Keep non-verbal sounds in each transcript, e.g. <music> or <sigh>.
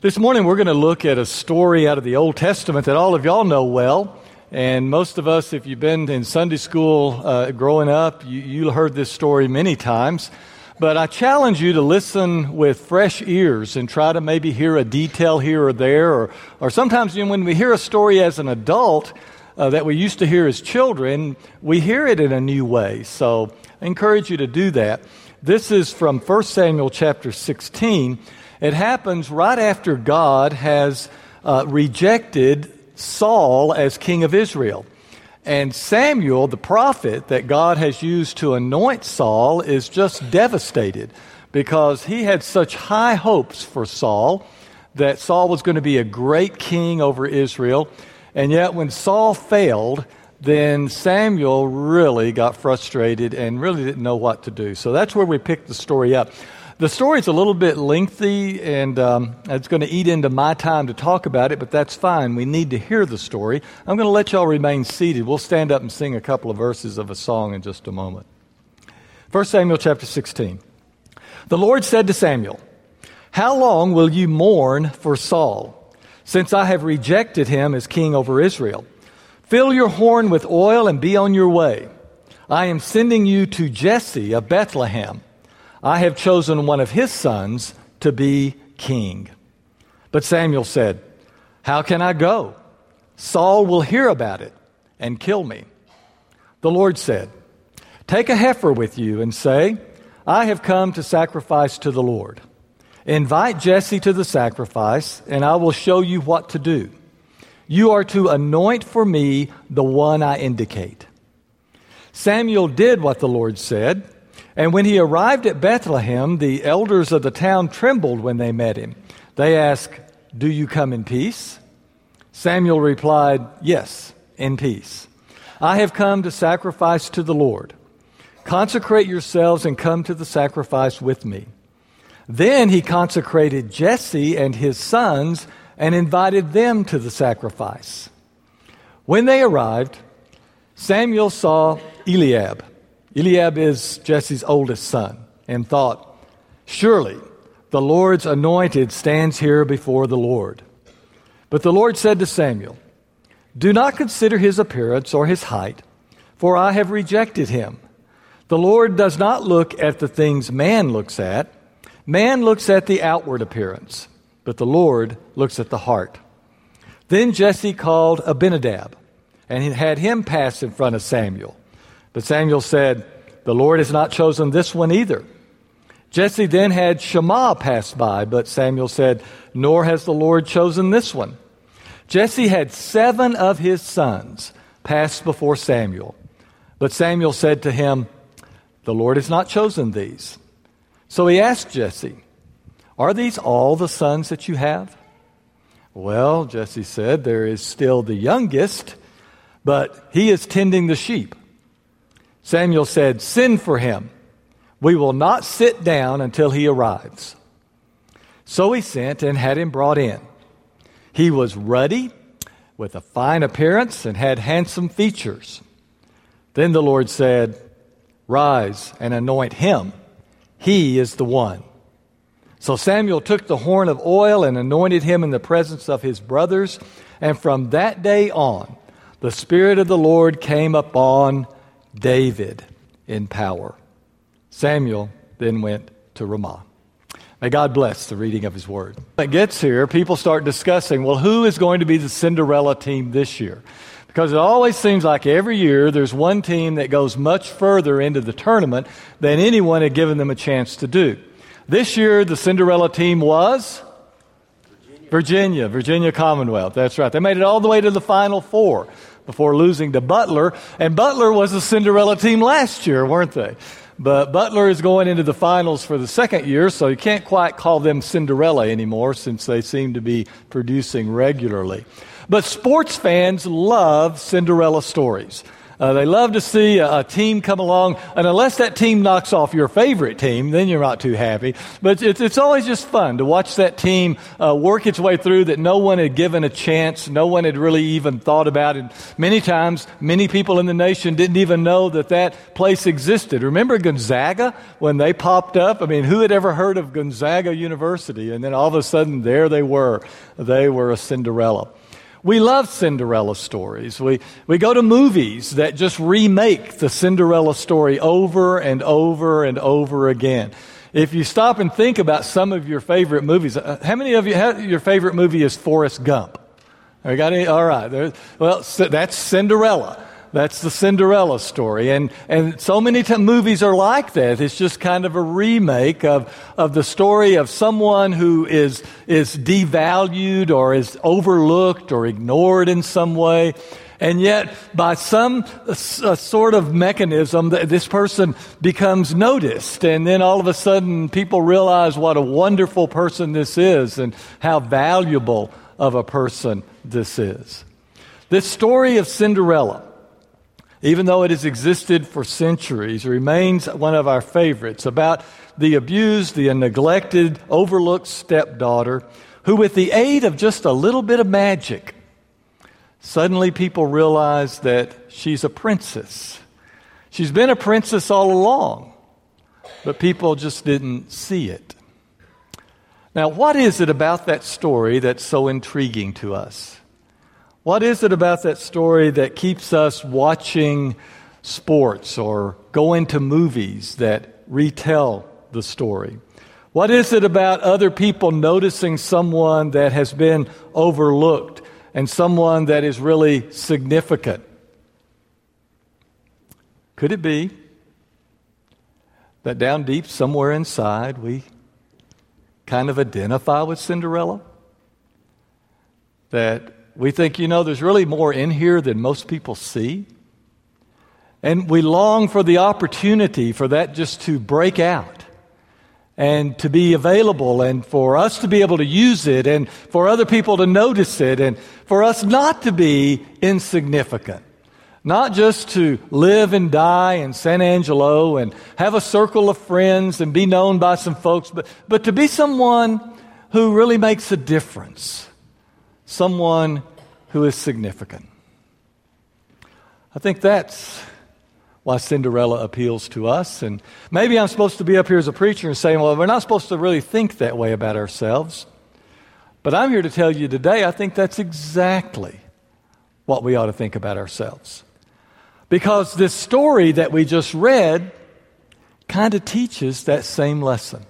This morning we're going to look at a story out of the Old Testament that all of y'all know well. And most of us, if you've been in Sunday school uh, growing up, you, you heard this story many times. But I challenge you to listen with fresh ears and try to maybe hear a detail here or there. Or, or sometimes you know, when we hear a story as an adult uh, that we used to hear as children, we hear it in a new way. So I encourage you to do that. This is from 1 Samuel chapter 16. It happens right after God has uh, rejected Saul as king of Israel. And Samuel, the prophet that God has used to anoint Saul, is just devastated because he had such high hopes for Saul that Saul was going to be a great king over Israel. And yet, when Saul failed, then Samuel really got frustrated and really didn't know what to do. So that's where we pick the story up. The story's a little bit lengthy, and um, it's going to eat into my time to talk about it, but that's fine. We need to hear the story. I'm going to let y'all remain seated. We'll stand up and sing a couple of verses of a song in just a moment. 1 Samuel chapter 16. The Lord said to Samuel, How long will you mourn for Saul, since I have rejected him as king over Israel? Fill your horn with oil and be on your way. I am sending you to Jesse of Bethlehem. I have chosen one of his sons to be king. But Samuel said, How can I go? Saul will hear about it and kill me. The Lord said, Take a heifer with you and say, I have come to sacrifice to the Lord. Invite Jesse to the sacrifice, and I will show you what to do. You are to anoint for me the one I indicate. Samuel did what the Lord said. And when he arrived at Bethlehem, the elders of the town trembled when they met him. They asked, Do you come in peace? Samuel replied, Yes, in peace. I have come to sacrifice to the Lord. Consecrate yourselves and come to the sacrifice with me. Then he consecrated Jesse and his sons and invited them to the sacrifice. When they arrived, Samuel saw Eliab Eliab is Jesse's oldest son, and thought, Surely the Lord's anointed stands here before the Lord. But the Lord said to Samuel, Do not consider his appearance or his height, for I have rejected him. The Lord does not look at the things man looks at. Man looks at the outward appearance, but the Lord looks at the heart. Then Jesse called Abinadab and had him pass in front of Samuel. But Samuel said, The Lord has not chosen this one either. Jesse then had Shammah pass by, but Samuel said, Nor has the Lord chosen this one. Jesse had seven of his sons pass before Samuel. But Samuel said to him, The Lord has not chosen these. So he asked Jesse, Are these all the sons that you have? Well, Jesse said, There is still the youngest, but he is tending the sheep. Samuel said, Send for him. We will not sit down until he arrives. So he sent and had him brought in. He was ruddy, with a fine appearance, and had handsome features. Then the Lord said, Rise and anoint him. He is the one. So Samuel took the horn of oil and anointed him in the presence of his brothers. And from that day on, the Spirit of the Lord came upon David in power. Samuel then went to Ramah. May God bless the reading of his word. When it gets here, people start discussing, well, who is going to be the Cinderella team this year? Because it always seems like every year there's one team that goes much further into the tournament than anyone had given them a chance to do. This year, the Cinderella team was Virginia, Virginia, Virginia Commonwealth. That's right. They made it all the way to the Final Four before losing to Butler. And Butler was a Cinderella team last year, weren't they? But Butler is going into the finals for the second year, so you can't quite call them Cinderella anymore since they seem to be producing regularly. But sports fans love Cinderella stories. Uh, they love to see a, a, team come along, and unless that team knocks off your favorite team, then you're not too happy. But it's, it's always just fun to watch that team uh, work its way through that no one had given a chance, no one had really even thought about it. Many times, many people in the nation didn't even know that that place existed. Remember Gonzaga when they popped up? I mean, who had ever heard of Gonzaga University? And then all of a sudden, there they were. They were a Cinderella. We love Cinderella stories. We, we go to movies that just remake the Cinderella story over and over and over again. If you stop and think about some of your favorite movies, uh, how many of you, have, your favorite movie is Forrest Gump? You got any? All right. There, well, that's Cinderella. That's the Cinderella story. And, and so many t- movies are like that. It's just kind of a remake of, of the story of someone who is, is devalued or is overlooked or ignored in some way. And yet, by some sort of mechanism, this person becomes noticed. And then all of a sudden, people realize what a wonderful person this is and how valuable of a person this is. This story of Cinderella even though it has existed for centuries, remains one of our favorites about the abused, the neglected, overlooked stepdaughter who, with the aid of just a little bit of magic, suddenly people realize that she's a princess. She's been a princess all along, but people just didn't see it. Now, what is it about that story that's so intriguing to us? What is it about that story that keeps us watching sports or going to movies that retell the story? What is it about other people noticing someone that has been overlooked and someone that is really significant? Could it be that down deep somewhere inside we kind of identify with Cinderella? That we think, you know, there's really more in here than most people see. And we long for the opportunity for that just to break out and to be available and for us to be able to use it and for other people to notice it and for us not to be insignificant. Not just to live and die in San Angelo and have a circle of friends and be known by some folks, but, but to be someone who really makes a difference someone who is significant. I think that's why Cinderella appeals to us. And maybe I'm supposed to be up here as a preacher and saying, well, we're not supposed to really think that way about ourselves. But I'm here to tell you today, I think that's exactly what we ought to think about ourselves. Because this story that we just read kind of teaches that same lesson.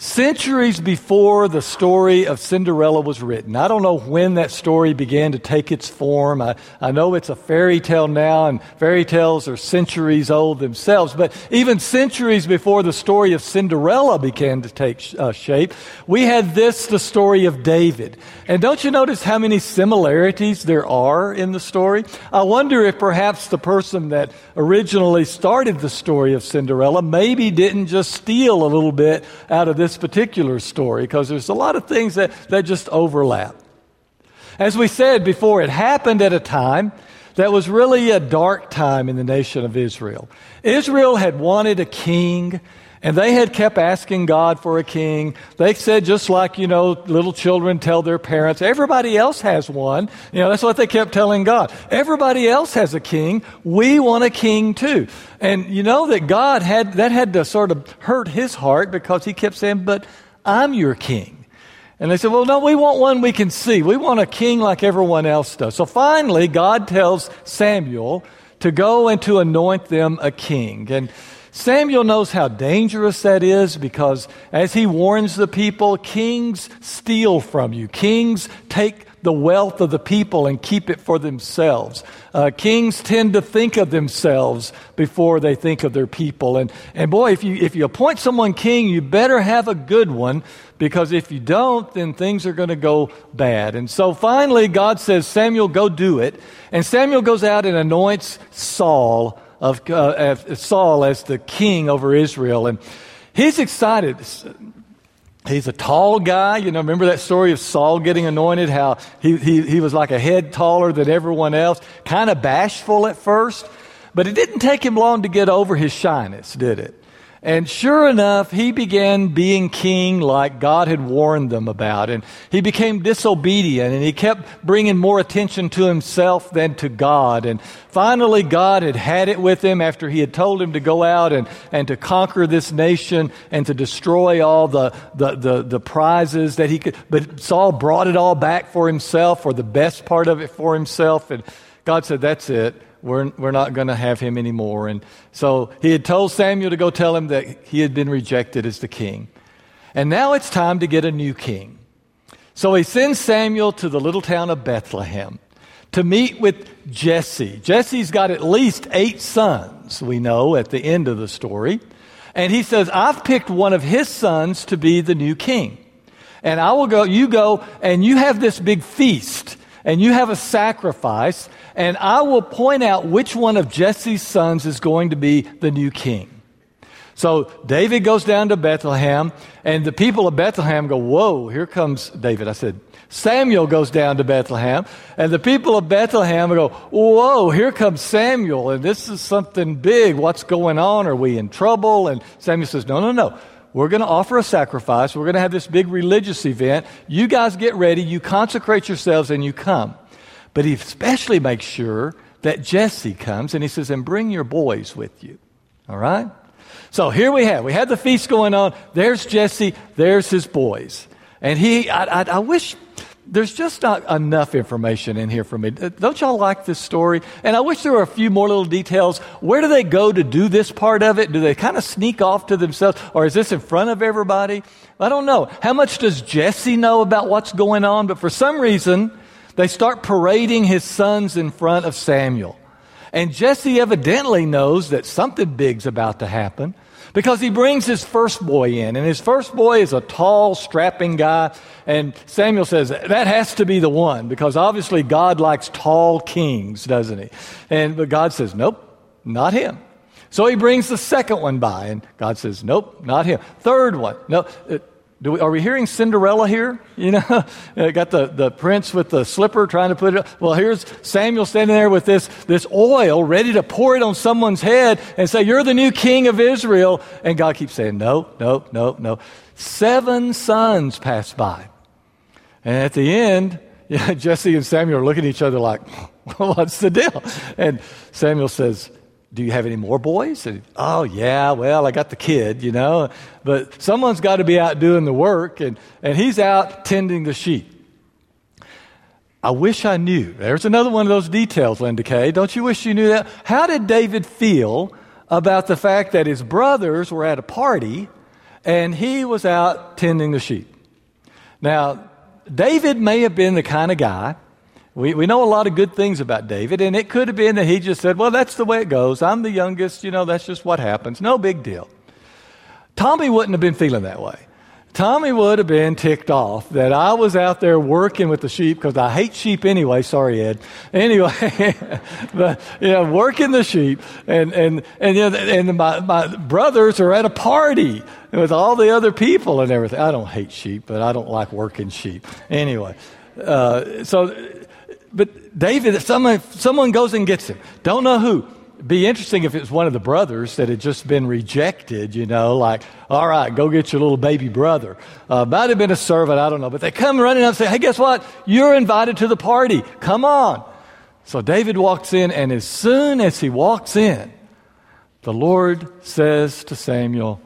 Centuries before the story of Cinderella was written, I don't know when that story began to take its form. I, I know it's a fairy tale now, and fairy tales are centuries old themselves. But even centuries before the story of Cinderella began to take uh, shape, we had this, the story of David. And don't you notice how many similarities there are in the story? I wonder if perhaps the person that originally started the story of Cinderella maybe didn't just steal a little bit out of this this particular story because there's a lot of things that, that just overlap. As we said before, it happened at a time that was really a dark time in the nation of Israel. Israel had wanted a king and they had kept asking God for a king. They said, just like, you know, little children tell their parents, everybody else has one. You know, that's what they kept telling God. Everybody else has a king. We want a king too. And you know that God had, that had to sort of hurt his heart because he kept saying, but I'm your king. And they said, well, no, we want one we can see. We want a king like everyone else does. So finally, God tells Samuel to go and to anoint them a king. And Samuel knows how dangerous that is because as he warns the people, kings steal from you. Kings take the wealth of the people and keep it for themselves. Uh, kings tend to think of themselves before they think of their people. And, and boy, if you, if you appoint someone king, you better have a good one because if you don't, then things are going to go bad. And so finally, God says, Samuel, go do it. And Samuel goes out and anoints Saul of uh, Saul as the king over Israel. And he's excited. He's a tall guy. You know, remember that story of Saul getting anointed? How he, he, he was like a head taller than everyone else, kind of bashful at first. But it didn't take him long to get over his shyness, did it? And sure enough, he began being king like God had warned them about. And he became disobedient and he kept bringing more attention to himself than to God. And finally, God had had it with him after he had told him to go out and, and to conquer this nation and to destroy all the, the, the, the prizes that he could. But Saul brought it all back for himself or the best part of it for himself. And God said, That's it we're, we're not going to have him anymore. And so he had told Samuel to go tell him that he had been rejected as the king. And now it's time to get a new king. So he sends Samuel to the little town of Bethlehem to meet with Jesse. Jesse's got at least eight sons, we know at the end of the story. And he says, I've picked one of his sons to be the new king. And I will go, you go, and you have this big feast, and you have a sacrifice, and I will point out which one of Jesse's sons is going to be the new king. So David goes down to Bethlehem, and the people of Bethlehem go, Whoa, here comes David. I said, Samuel goes down to Bethlehem, and the people of Bethlehem go, Whoa, here comes Samuel, and this is something big. What's going on? Are we in trouble? And Samuel says, No, no, no. We're going to offer a sacrifice. We're going to have this big religious event. You guys get ready. You consecrate yourselves, and you come. But he especially makes sure that Jesse comes and he says, and bring your boys with you. All right? So here we have, we had the feast going on. There's Jesse, there's his boys. And he, I, I, I wish, there's just not enough information in here for me. Don't y'all like this story? And I wish there were a few more little details. Where do they go to do this part of it? Do they kind of sneak off to themselves? Or is this in front of everybody? I don't know. How much does Jesse know about what's going on? But for some reason, they start parading his sons in front of Samuel. And Jesse evidently knows that something big's about to happen because he brings his first boy in. And his first boy is a tall, strapping guy. And Samuel says, that has to be the one because obviously God likes tall kings, doesn't he? And but God says, nope, not him. So he brings the second one by, and God says, Nope, not him. Third one, no, we, are we hearing Cinderella here? You know, <laughs> got the, the prince with the slipper trying to put it. Well, here's Samuel standing there with this, this oil ready to pour it on someone's head and say, You're the new king of Israel. And God keeps saying, No, no, no, no. Seven sons pass by. And at the end, <laughs> Jesse and Samuel are looking at each other like, <laughs> What's the deal? And Samuel says, do you have any more boys? And, oh, yeah, well, I got the kid, you know. But someone's got to be out doing the work, and, and he's out tending the sheep. I wish I knew. There's another one of those details, Linda Kay. Don't you wish you knew that? How did David feel about the fact that his brothers were at a party and he was out tending the sheep? Now, David may have been the kind of guy we, we know a lot of good things about David, and it could have been that he just said, Well, that's the way it goes. I'm the youngest, you know, that's just what happens. No big deal. Tommy wouldn't have been feeling that way. Tommy would have been ticked off that I was out there working with the sheep because I hate sheep anyway. Sorry, Ed. Anyway, <laughs> but you know, working the sheep, and and and you know, and my my brothers are at a party with all the other people and everything. I don't hate sheep, but I don't like working sheep anyway. Uh, so but David, someone, someone goes and gets him. Don't know who. Be interesting if it's one of the brothers that had just been rejected, you know, like, all right, go get your little baby brother. Uh, might have been a servant, I don't know. But they come running up and say, hey, guess what? You're invited to the party. Come on. So David walks in, and as soon as he walks in, the Lord says to Samuel,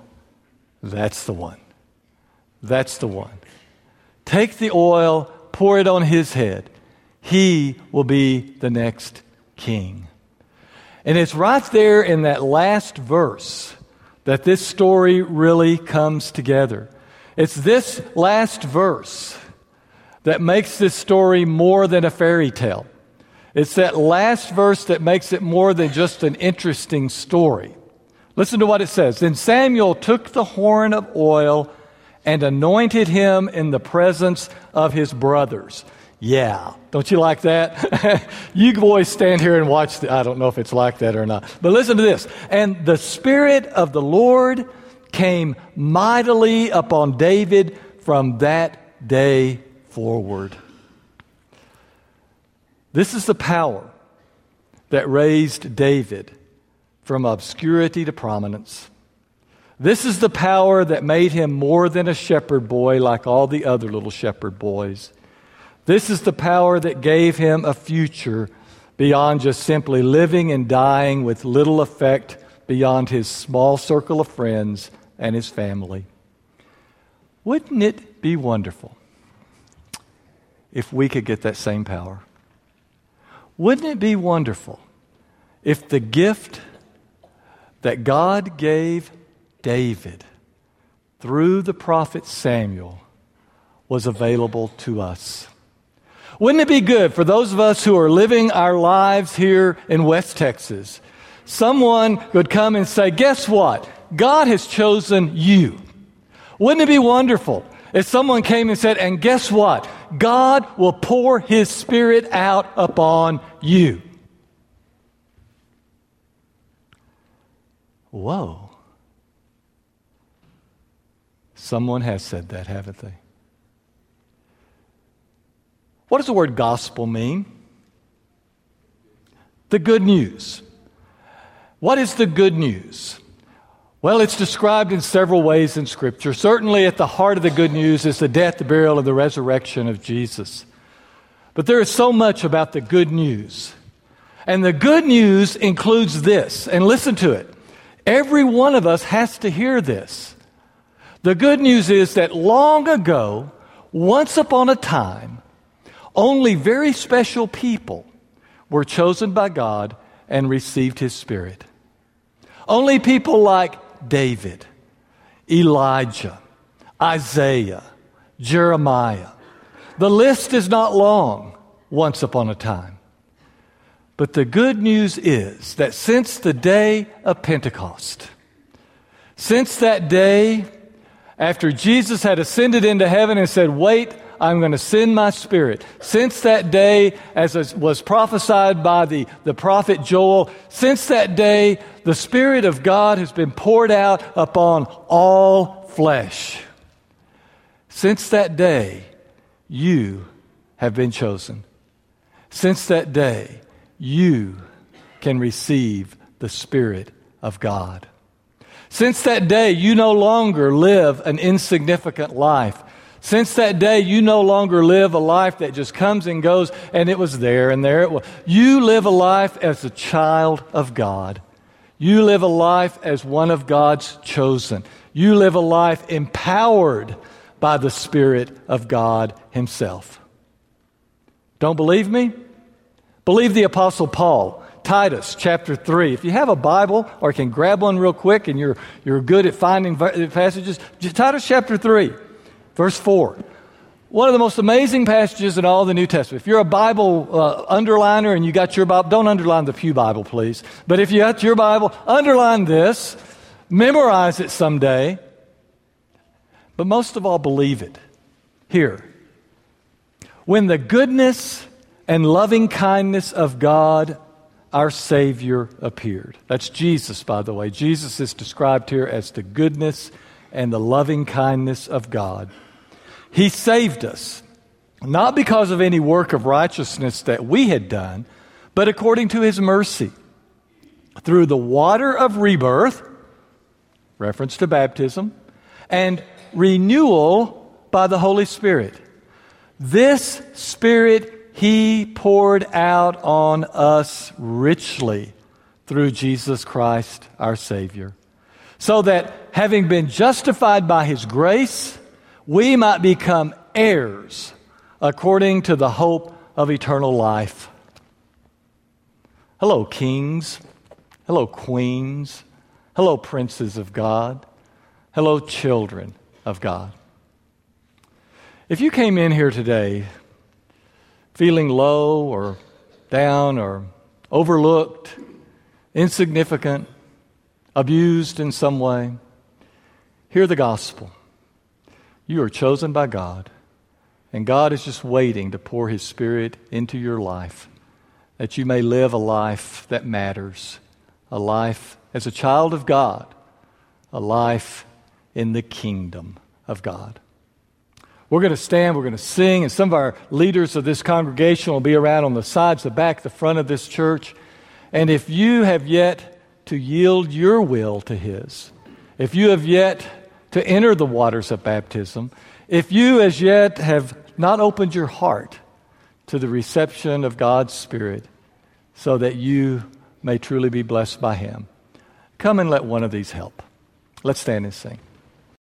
That's the one. That's the one. Take the oil, pour it on his head. He will be the next king. And it's right there in that last verse that this story really comes together. It's this last verse that makes this story more than a fairy tale. It's that last verse that makes it more than just an interesting story. Listen to what it says. Then Samuel took the horn of oil and anointed him in the presence of his brothers. Yeah. Don't you like that? <laughs> you boys stand here and watch. The, I don't know if it's like that or not. But listen to this. And the Spirit of the Lord came mightily upon David from that day forward. This is the power that raised David from obscurity to prominence. This is the power that made him more than a shepherd boy like all the other little shepherd boys. This is the power that gave him a future beyond just simply living and dying with little effect beyond his small circle of friends and his family. Wouldn't it be wonderful if we could get that same power? Wouldn't it be wonderful if the gift that God gave David through the prophet Samuel was available to us? Wouldn't it be good for those of us who are living our lives here in West Texas? Someone would come and say, Guess what? God has chosen you. Wouldn't it be wonderful if someone came and said, And guess what? God will pour his spirit out upon you. Whoa. Someone has said that, haven't they? What does the word gospel mean? The good news. What is the good news? Well, it's described in several ways in Scripture. Certainly, at the heart of the good news is the death, the burial, and the resurrection of Jesus. But there is so much about the good news. And the good news includes this, and listen to it. Every one of us has to hear this. The good news is that long ago, once upon a time, only very special people were chosen by God and received His Spirit. Only people like David, Elijah, Isaiah, Jeremiah. The list is not long, once upon a time. But the good news is that since the day of Pentecost, since that day after Jesus had ascended into heaven and said, Wait, I'm going to send my spirit. Since that day, as was prophesied by the, the prophet Joel, since that day, the Spirit of God has been poured out upon all flesh. Since that day, you have been chosen. Since that day, you can receive the Spirit of God. Since that day, you no longer live an insignificant life. Since that day, you no longer live a life that just comes and goes, and it was there and there it was. You live a life as a child of God. You live a life as one of God's chosen. You live a life empowered by the Spirit of God Himself. Don't believe me? Believe the Apostle Paul. Titus chapter 3. If you have a Bible or can grab one real quick and you're, you're good at finding passages, Titus chapter 3. Verse 4. One of the most amazing passages in all the New Testament. If you're a Bible uh, underliner and you got your Bible, don't underline the Pew Bible, please. But if you got your Bible, underline this, memorize it someday. But most of all, believe it. Here. When the goodness and loving kindness of God, our Savior, appeared. That's Jesus, by the way. Jesus is described here as the goodness and the loving kindness of God. He saved us, not because of any work of righteousness that we had done, but according to his mercy. Through the water of rebirth, reference to baptism, and renewal by the Holy Spirit. This Spirit he poured out on us richly through Jesus Christ our Savior, so that having been justified by His grace, we might become heirs according to the hope of eternal life. Hello, kings. Hello, queens. Hello, princes of God. Hello, children of God. If you came in here today feeling low or down or overlooked, insignificant, abused in some way, hear the gospel. You are chosen by God, and God is just waiting to pour His Spirit into your life that you may live a life that matters, a life as a child of God, a life in the kingdom of God. We're going to stand, we're going to sing, and some of our leaders of this congregation will be around on the sides, the back, the front of this church. And if you have yet to yield your will to His, if you have yet to enter the waters of baptism, if you as yet have not opened your heart to the reception of God's Spirit so that you may truly be blessed by Him, come and let one of these help. Let's stand and sing.